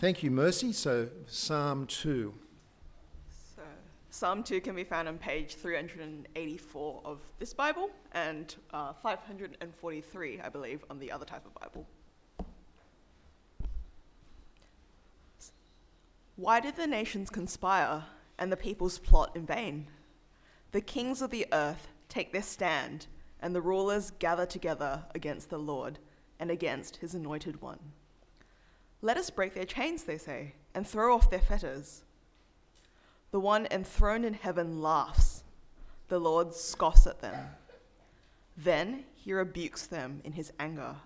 Thank you, Mercy. So, Psalm 2. So, Psalm 2 can be found on page 384 of this Bible and uh, 543, I believe, on the other type of Bible. Why did the nations conspire and the peoples plot in vain? The kings of the earth take their stand, and the rulers gather together against the Lord and against his anointed one. Let us break their chains, they say, and throw off their fetters. The one enthroned in heaven laughs. The Lord scoffs at them. Then he rebukes them in his anger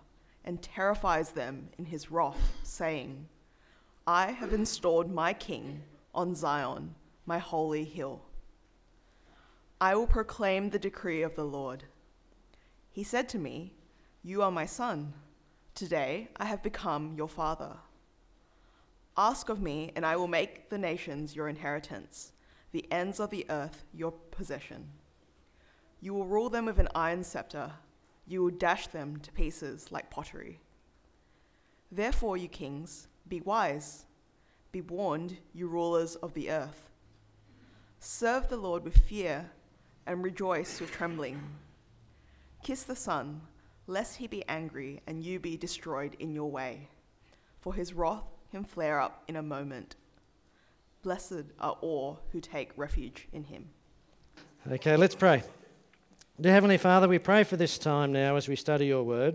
and terrifies them in his wrath, saying, I have installed my king on Zion, my holy hill. I will proclaim the decree of the Lord. He said to me, You are my son. Today I have become your father. Ask of me, and I will make the nations your inheritance, the ends of the earth your possession. You will rule them with an iron scepter, you will dash them to pieces like pottery. Therefore, you kings, be wise, be warned, you rulers of the earth. Serve the Lord with fear and rejoice with trembling. Kiss the Son lest he be angry and you be destroyed in your way, for his wrath can flare up in a moment. Blessed are all who take refuge in him. Okay, let's pray. Dear Heavenly Father, we pray for this time now as we study your word.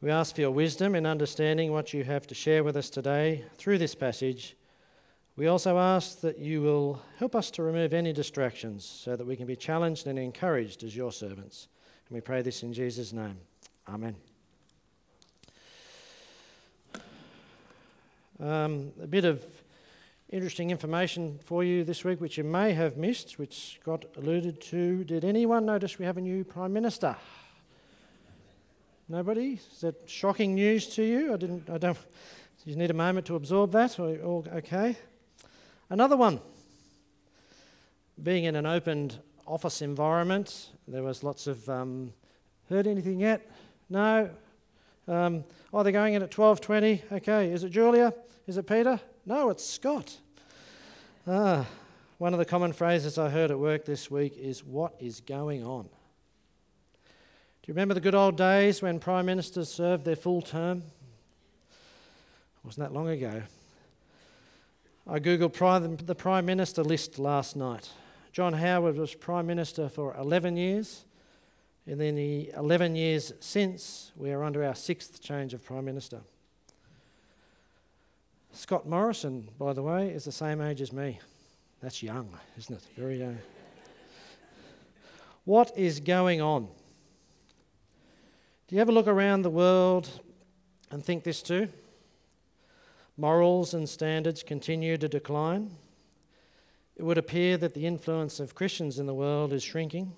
We ask for your wisdom in understanding what you have to share with us today through this passage. We also ask that you will help us to remove any distractions so that we can be challenged and encouraged as your servants. And we pray this in Jesus' name. Amen. Um, a bit of interesting information for you this week, which you may have missed, which Scott alluded to. Did anyone notice we have a new Prime Minister? Nobody? Is that shocking news to you? I didn't. I don't. You need a moment to absorb that. Or, okay. Another one. Being in an opened office environment. There was lots of, um, heard anything yet? No? Um, oh, they're going in at 12.20. Okay, is it Julia? Is it Peter? No, it's Scott. Ah, one of the common phrases I heard at work this week is, what is going on? Do you remember the good old days when prime ministers served their full term? Wasn't that long ago? I googled the prime minister list last night. John Howard was Prime Minister for 11 years. And then the 11 years since, we are under our sixth change of Prime Minister. Scott Morrison, by the way, is the same age as me. That's young, isn't it? Very young. what is going on? Do you ever look around the world and think this too? Morals and standards continue to decline it would appear that the influence of Christians in the world is shrinking.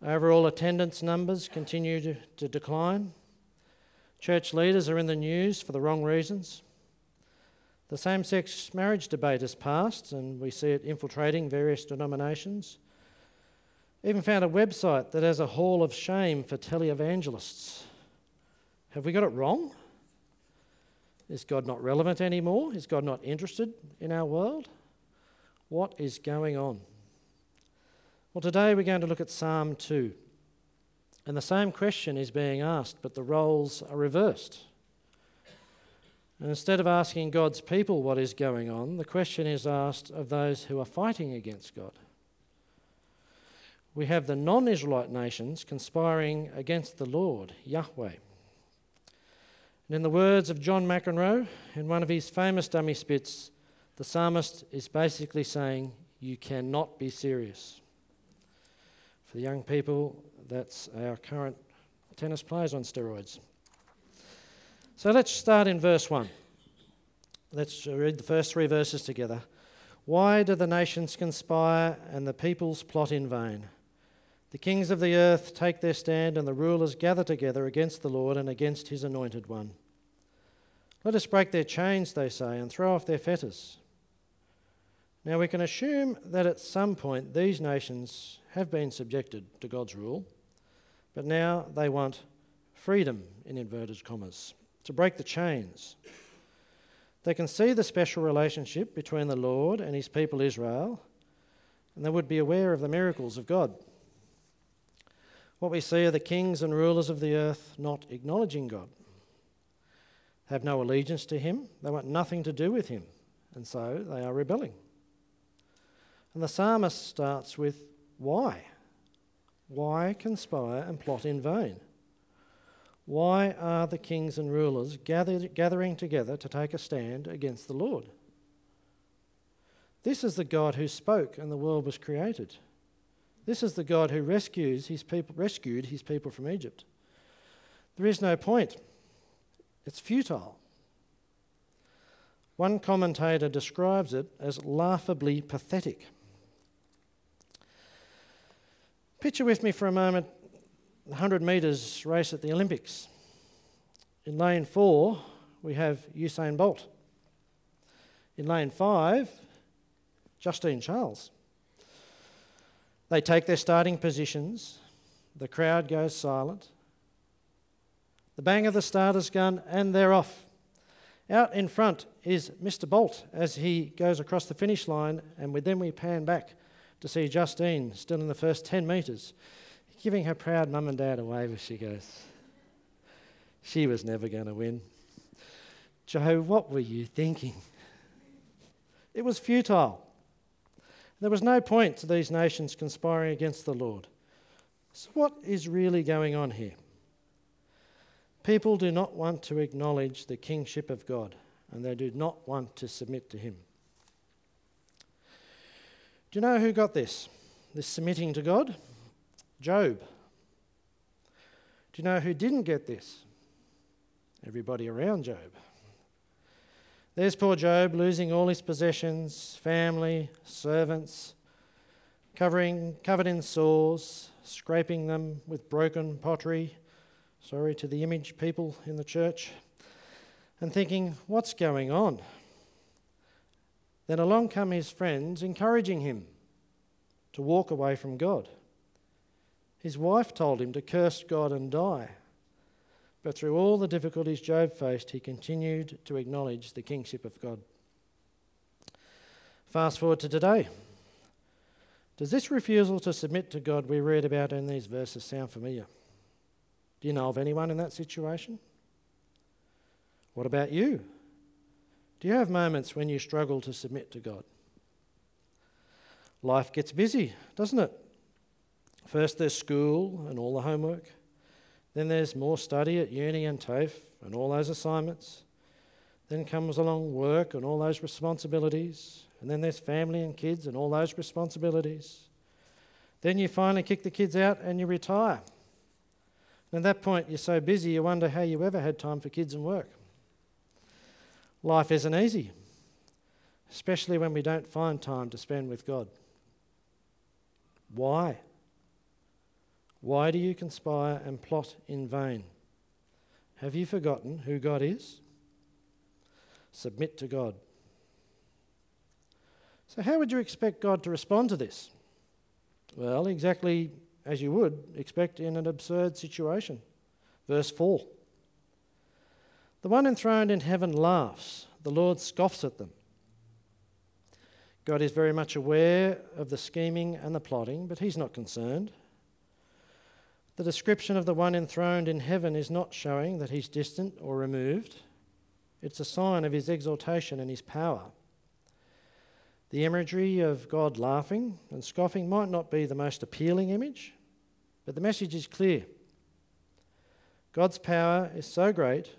Overall attendance numbers continue to, to decline. Church leaders are in the news for the wrong reasons. The same sex marriage debate has passed, and we see it infiltrating various denominations. Even found a website that has a hall of shame for televangelists. Have we got it wrong? Is God not relevant anymore? Is God not interested in our world? What is going on? Well, today we're going to look at Psalm 2. And the same question is being asked, but the roles are reversed. And instead of asking God's people what is going on, the question is asked of those who are fighting against God. We have the non Israelite nations conspiring against the Lord, Yahweh. And in the words of John McEnroe, in one of his famous dummy spits, the psalmist is basically saying, You cannot be serious. For the young people, that's our current tennis players on steroids. So let's start in verse 1. Let's read the first three verses together. Why do the nations conspire and the peoples plot in vain? The kings of the earth take their stand, and the rulers gather together against the Lord and against his anointed one. Let us break their chains, they say, and throw off their fetters. Now, we can assume that at some point these nations have been subjected to God's rule, but now they want freedom, in inverted commas, to break the chains. They can see the special relationship between the Lord and his people Israel, and they would be aware of the miracles of God. What we see are the kings and rulers of the earth not acknowledging God, have no allegiance to him, they want nothing to do with him, and so they are rebelling. And the psalmist starts with why? Why conspire and plot in vain? Why are the kings and rulers gathered, gathering together to take a stand against the Lord? This is the God who spoke and the world was created. This is the God who rescues his people, rescued his people from Egypt. There is no point. It's futile. One commentator describes it as laughably pathetic. Picture with me for a moment the 100 metres race at the Olympics. In lane four, we have Usain Bolt. In lane five, Justine Charles. They take their starting positions, the crowd goes silent, the bang of the starter's gun, and they're off. Out in front is Mr. Bolt as he goes across the finish line, and then we pan back to see Justine still in the first 10 metres, giving her proud mum and dad a wave as she goes. She was never going to win. Joe, what were you thinking? It was futile. There was no point to these nations conspiring against the Lord. So, what is really going on here? People do not want to acknowledge the kingship of God, and they do not want to submit to Him. Do you know who got this? This submitting to God? Job. Do you know who didn't get this? Everybody around Job. There's poor Job losing all his possessions, family, servants, covering, covered in sores, scraping them with broken pottery. Sorry to the image people in the church. And thinking, what's going on? Then along come his friends encouraging him to walk away from God. His wife told him to curse God and die. But through all the difficulties Job faced, he continued to acknowledge the kingship of God. Fast forward to today. Does this refusal to submit to God we read about in these verses sound familiar? Do you know of anyone in that situation? What about you? Do you have moments when you struggle to submit to God? Life gets busy, doesn't it? First, there's school and all the homework. Then there's more study at uni and TAFE and all those assignments. Then comes along work and all those responsibilities. And then there's family and kids and all those responsibilities. Then you finally kick the kids out and you retire. And at that point, you're so busy you wonder how you ever had time for kids and work. Life isn't easy, especially when we don't find time to spend with God. Why? Why do you conspire and plot in vain? Have you forgotten who God is? Submit to God. So, how would you expect God to respond to this? Well, exactly as you would expect in an absurd situation. Verse 4 The one enthroned in heaven laughs, the Lord scoffs at them. God is very much aware of the scheming and the plotting, but he's not concerned. The description of the one enthroned in heaven is not showing that he's distant or removed, it's a sign of his exaltation and his power. The imagery of God laughing and scoffing might not be the most appealing image, but the message is clear. God's power is so great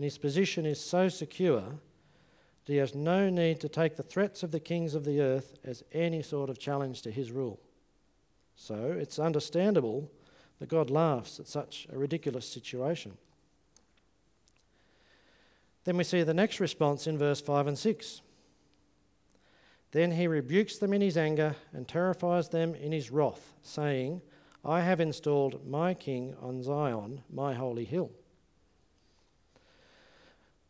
and his position is so secure that he has no need to take the threats of the kings of the earth as any sort of challenge to his rule. So it's understandable that God laughs at such a ridiculous situation. Then we see the next response in verse 5 and 6. Then he rebukes them in his anger and terrifies them in his wrath, saying, I have installed my king on Zion, my holy hill.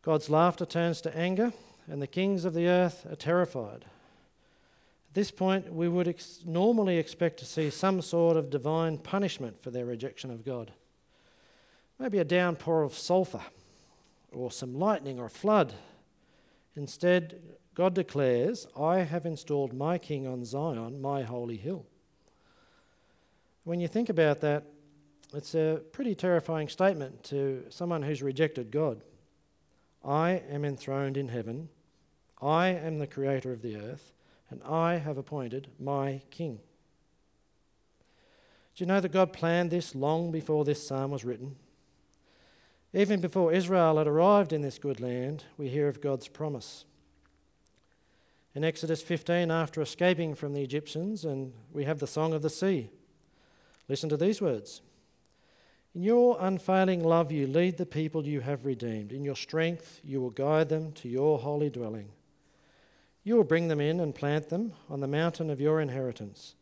God's laughter turns to anger, and the kings of the earth are terrified. At this point, we would ex- normally expect to see some sort of divine punishment for their rejection of God. Maybe a downpour of sulphur, or some lightning or a flood. Instead, God declares, I have installed my king on Zion, my holy hill. When you think about that, it's a pretty terrifying statement to someone who's rejected God. I am enthroned in heaven, I am the creator of the earth, and I have appointed my king. Do you know that God planned this long before this psalm was written? Even before Israel had arrived in this good land, we hear of God's promise. In Exodus 15, after escaping from the Egyptians, and we have the Song of the Sea. Listen to these words In your unfailing love, you lead the people you have redeemed. In your strength, you will guide them to your holy dwelling. You will bring them in and plant them on the mountain of your inheritance,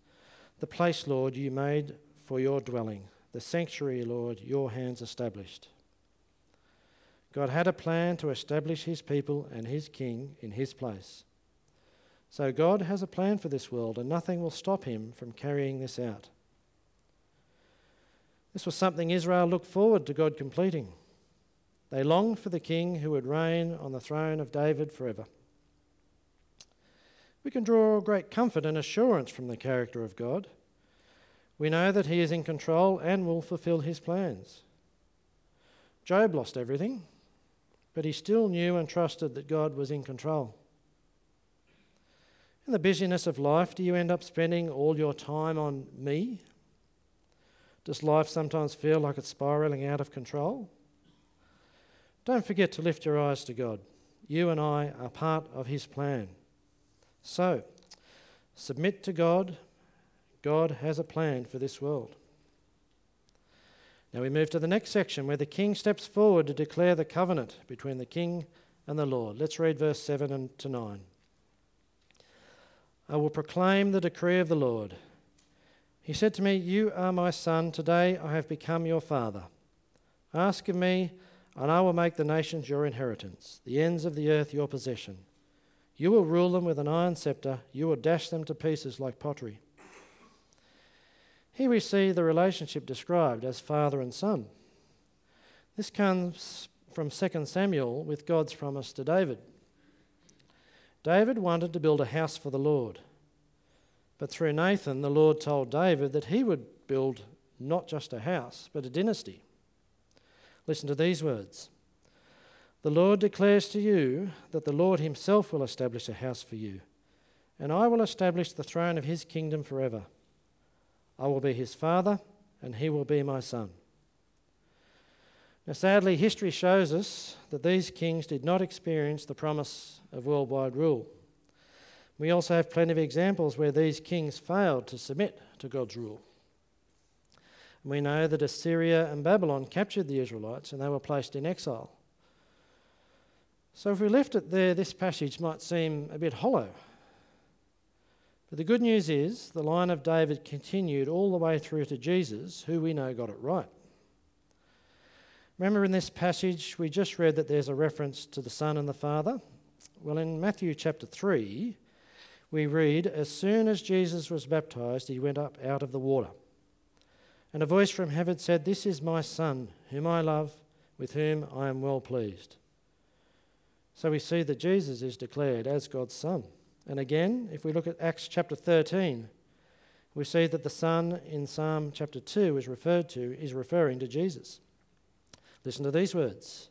the place, Lord, you made for your dwelling, the sanctuary, Lord, your hands established. God had a plan to establish his people and his king in his place. So God has a plan for this world, and nothing will stop him from carrying this out. This was something Israel looked forward to God completing. They longed for the king who would reign on the throne of David forever. We can draw great comfort and assurance from the character of God. We know that he is in control and will fulfill his plans. Job lost everything, but he still knew and trusted that God was in control. In the busyness of life, do you end up spending all your time on me? Does life sometimes feel like it's spiraling out of control? Don't forget to lift your eyes to God. You and I are part of His plan. So, submit to God. God has a plan for this world. Now we move to the next section where the king steps forward to declare the covenant between the king and the Lord. Let's read verse 7 and to 9. I will proclaim the decree of the Lord. He said to me, You are my son, today I have become your father. Ask of me, and I will make the nations your inheritance, the ends of the earth your possession. You will rule them with an iron scepter, you will dash them to pieces like pottery. Here we see the relationship described as father and son. This comes from 2 Samuel with God's promise to David. David wanted to build a house for the Lord. But through Nathan, the Lord told David that he would build not just a house, but a dynasty. Listen to these words The Lord declares to you that the Lord himself will establish a house for you, and I will establish the throne of his kingdom forever. I will be his father, and he will be my son. Now, sadly, history shows us that these kings did not experience the promise of worldwide rule. We also have plenty of examples where these kings failed to submit to God's rule. We know that Assyria and Babylon captured the Israelites and they were placed in exile. So, if we left it there, this passage might seem a bit hollow. But the good news is the line of David continued all the way through to Jesus, who we know got it right. Remember in this passage, we just read that there's a reference to the Son and the Father. Well, in Matthew chapter 3, we read, As soon as Jesus was baptized, he went up out of the water. And a voice from heaven said, This is my Son, whom I love, with whom I am well pleased. So we see that Jesus is declared as God's Son. And again, if we look at Acts chapter 13, we see that the Son in Psalm chapter 2 is referred to, is referring to Jesus. Listen to these words.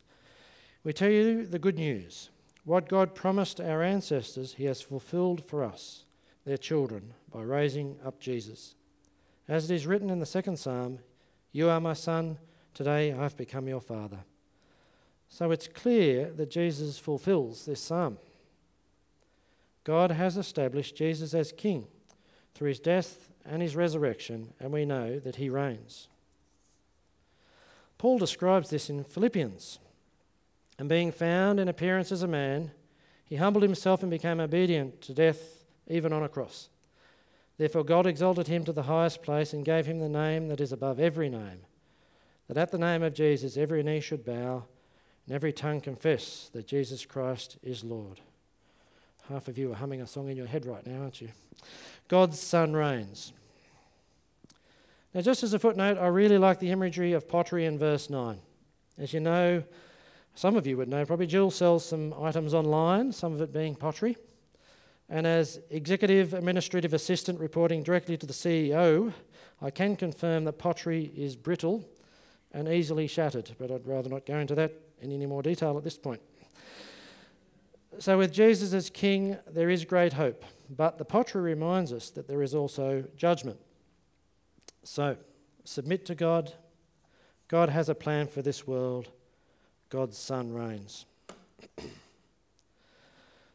We tell you the good news. What God promised our ancestors, He has fulfilled for us, their children, by raising up Jesus. As it is written in the second psalm, You are my son, today I have become your father. So it's clear that Jesus fulfills this psalm. God has established Jesus as king through his death and his resurrection, and we know that he reigns. Paul describes this in Philippians. And being found in appearance as a man, he humbled himself and became obedient to death, even on a cross. Therefore, God exalted him to the highest place and gave him the name that is above every name, that at the name of Jesus every knee should bow and every tongue confess that Jesus Christ is Lord. Half of you are humming a song in your head right now, aren't you? God's Son reigns. Now, just as a footnote, I really like the imagery of pottery in verse 9. As you know, Some of you would know probably Jill sells some items online, some of it being pottery. And as executive administrative assistant reporting directly to the CEO, I can confirm that pottery is brittle and easily shattered, but I'd rather not go into that in any more detail at this point. So, with Jesus as King, there is great hope, but the pottery reminds us that there is also judgment. So, submit to God. God has a plan for this world. God's Son reigns.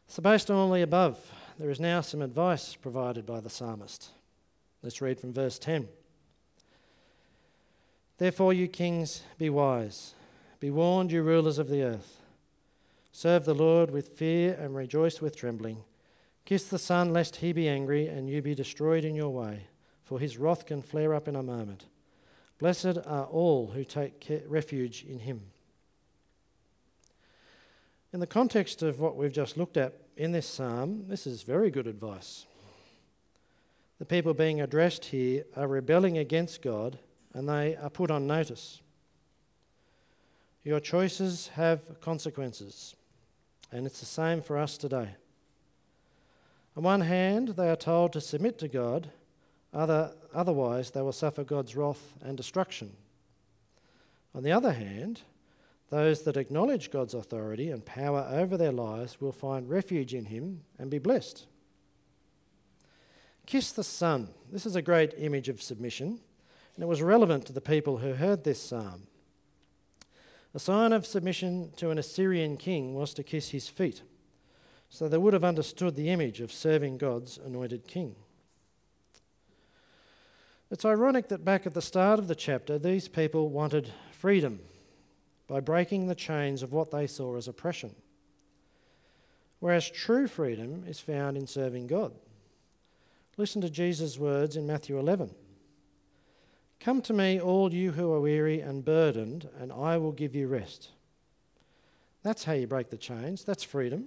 so, based on all the above, there is now some advice provided by the psalmist. Let's read from verse 10. Therefore, you kings, be wise. Be warned, you rulers of the earth. Serve the Lord with fear and rejoice with trembling. Kiss the Son, lest he be angry and you be destroyed in your way, for his wrath can flare up in a moment. Blessed are all who take refuge in him. In the context of what we've just looked at in this psalm, this is very good advice. The people being addressed here are rebelling against God and they are put on notice. Your choices have consequences. And it's the same for us today. On one hand, they are told to submit to God, other, otherwise, they will suffer God's wrath and destruction. On the other hand, those that acknowledge God's authority and power over their lives will find refuge in Him and be blessed. Kiss the Son. This is a great image of submission, and it was relevant to the people who heard this psalm. A sign of submission to an Assyrian king was to kiss his feet. So they would have understood the image of serving God's anointed king. It's ironic that back at the start of the chapter, these people wanted freedom by breaking the chains of what they saw as oppression. Whereas true freedom is found in serving God. Listen to Jesus' words in Matthew 11. Come to me, all you who are weary and burdened, and I will give you rest. That's how you break the chains. That's freedom.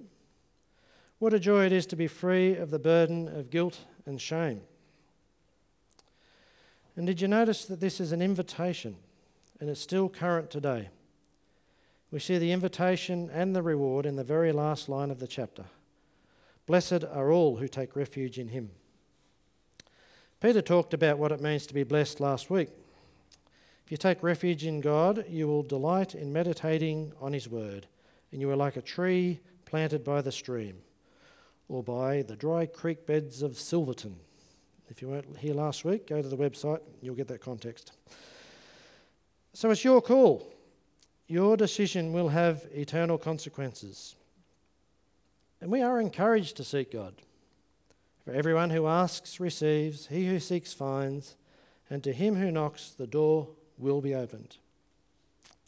What a joy it is to be free of the burden of guilt and shame. And did you notice that this is an invitation and it's still current today? We see the invitation and the reward in the very last line of the chapter. Blessed are all who take refuge in him. Peter talked about what it means to be blessed last week. If you take refuge in God, you will delight in meditating on His word, and you are like a tree planted by the stream or by the dry creek beds of Silverton. If you weren't here last week, go to the website, you'll get that context. So it's your call. Your decision will have eternal consequences. And we are encouraged to seek God. For everyone who asks receives, he who seeks finds, and to him who knocks the door will be opened.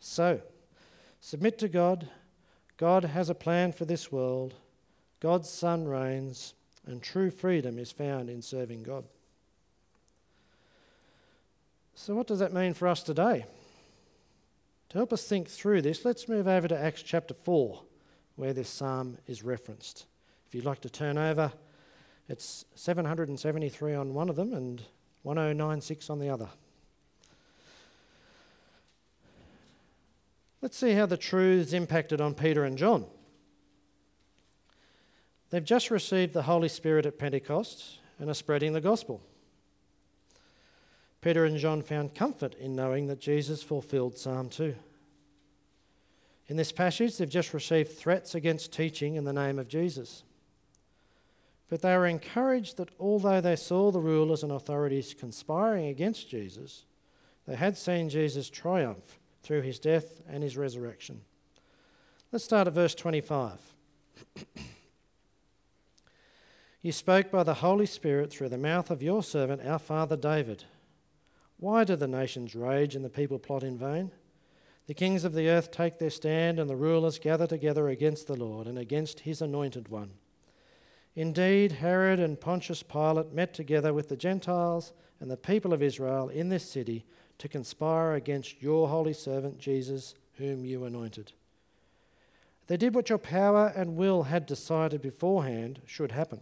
So, submit to God. God has a plan for this world. God's Son reigns, and true freedom is found in serving God. So, what does that mean for us today? To help us think through this, let's move over to Acts chapter 4, where this psalm is referenced. If you'd like to turn over, it's 773 on one of them and 1096 on the other. Let's see how the truths impacted on Peter and John. They've just received the Holy Spirit at Pentecost and are spreading the gospel. Peter and John found comfort in knowing that Jesus fulfilled Psalm 2. In this passage, they've just received threats against teaching in the name of Jesus. But they were encouraged that although they saw the rulers and authorities conspiring against Jesus, they had seen Jesus triumph through his death and his resurrection. Let's start at verse 25. you spoke by the Holy Spirit through the mouth of your servant, our father David. Why do the nations rage and the people plot in vain? The kings of the earth take their stand, and the rulers gather together against the Lord and against his anointed one. Indeed, Herod and Pontius Pilate met together with the Gentiles and the people of Israel in this city to conspire against your holy servant Jesus, whom you anointed. They did what your power and will had decided beforehand should happen.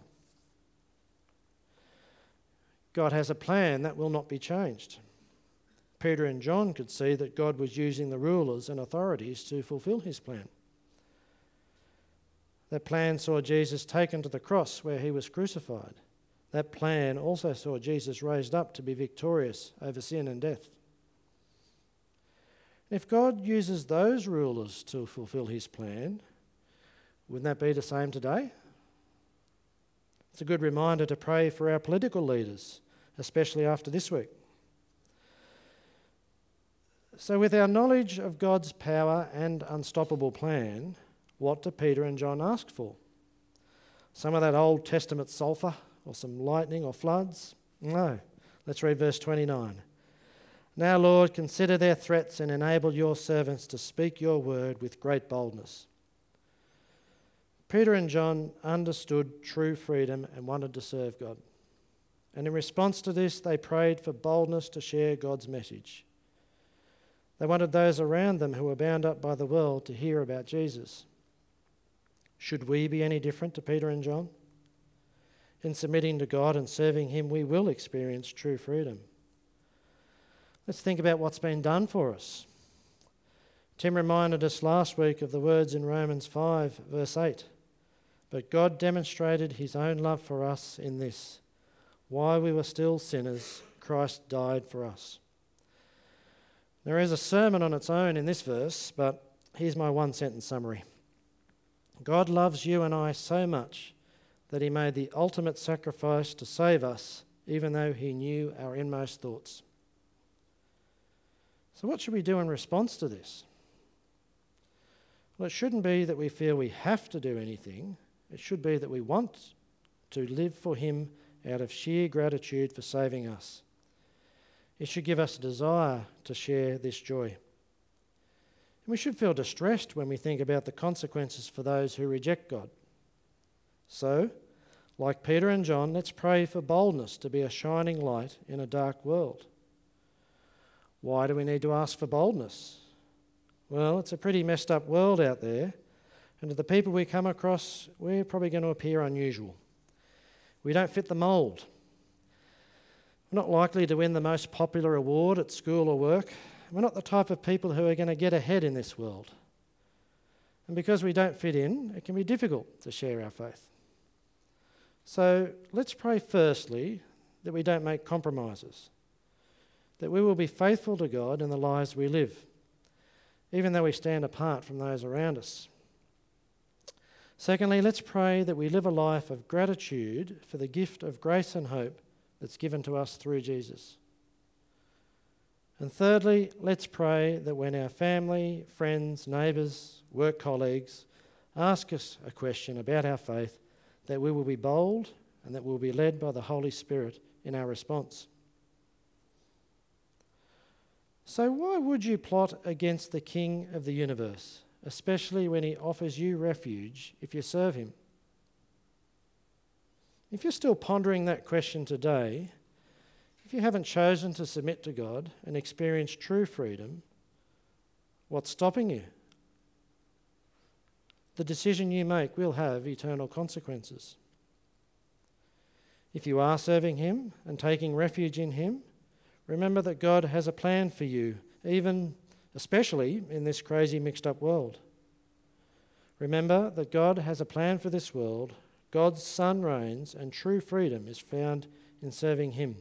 God has a plan that will not be changed. Peter and John could see that God was using the rulers and authorities to fulfill his plan. That plan saw Jesus taken to the cross where he was crucified. That plan also saw Jesus raised up to be victorious over sin and death. If God uses those rulers to fulfill his plan, wouldn't that be the same today? It's a good reminder to pray for our political leaders, especially after this week. So, with our knowledge of God's power and unstoppable plan, what do Peter and John ask for? Some of that Old Testament sulphur, or some lightning or floods? No. Let's read verse 29. Now, Lord, consider their threats and enable your servants to speak your word with great boldness. Peter and John understood true freedom and wanted to serve God. And in response to this, they prayed for boldness to share God's message. They wanted those around them who were bound up by the world to hear about Jesus. Should we be any different to Peter and John? In submitting to God and serving Him, we will experience true freedom. Let's think about what's been done for us. Tim reminded us last week of the words in Romans 5, verse 8. But God demonstrated his own love for us in this while we were still sinners, Christ died for us. There is a sermon on its own in this verse, but here's my one sentence summary God loves you and I so much that he made the ultimate sacrifice to save us, even though he knew our inmost thoughts. So, what should we do in response to this? Well, it shouldn't be that we feel we have to do anything. It should be that we want to live for Him out of sheer gratitude for saving us. It should give us a desire to share this joy. And we should feel distressed when we think about the consequences for those who reject God. So, like Peter and John, let's pray for boldness to be a shining light in a dark world. Why do we need to ask for boldness? Well, it's a pretty messed up world out there, and to the people we come across, we're probably going to appear unusual. We don't fit the mould. We're not likely to win the most popular award at school or work. We're not the type of people who are going to get ahead in this world. And because we don't fit in, it can be difficult to share our faith. So let's pray firstly that we don't make compromises that we will be faithful to God in the lives we live, even though we stand apart from those around us. Secondly, let's pray that we live a life of gratitude for the gift of grace and hope that's given to us through Jesus. And thirdly, let's pray that when our family, friends, neighbours, work colleagues ask us a question about our faith, that we will be bold and that we'll be led by the Holy Spirit in our response. So, why would you plot against the King of the universe, especially when he offers you refuge if you serve him? If you're still pondering that question today, if you haven't chosen to submit to God and experience true freedom, what's stopping you? The decision you make will have eternal consequences. If you are serving Him and taking refuge in Him, Remember that God has a plan for you, even especially in this crazy mixed up world. Remember that God has a plan for this world. God's Son reigns, and true freedom is found in serving Him.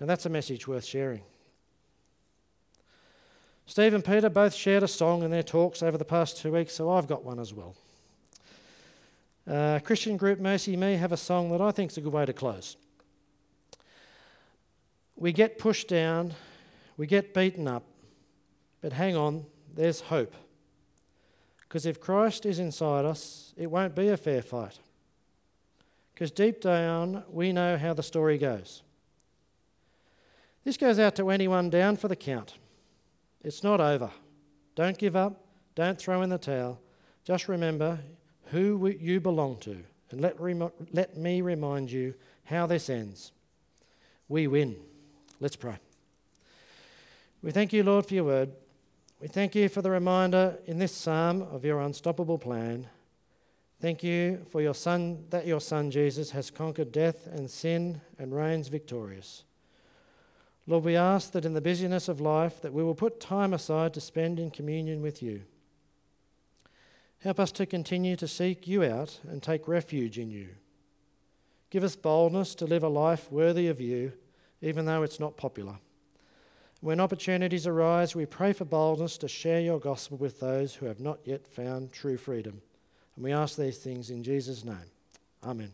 And that's a message worth sharing. Steve and Peter both shared a song in their talks over the past two weeks, so I've got one as well. Uh, Christian group Mercy Me have a song that I think is a good way to close we get pushed down, we get beaten up, but hang on, there's hope. Because if Christ is inside us, it won't be a fair fight. Because deep down, we know how the story goes. This goes out to anyone down for the count. It's not over. Don't give up. Don't throw in the towel. Just remember who you belong to. And let, rem- let me remind you how this ends. We win. Let's pray. We thank you, Lord, for your word. We thank you for the reminder in this psalm of your unstoppable plan. Thank you for your son that your son Jesus has conquered death and sin and reigns victorious. Lord, we ask that in the busyness of life that we will put time aside to spend in communion with you. Help us to continue to seek you out and take refuge in you. Give us boldness to live a life worthy of you, even though it's not popular. When opportunities arise, we pray for boldness to share your gospel with those who have not yet found true freedom. And we ask these things in Jesus' name. Amen.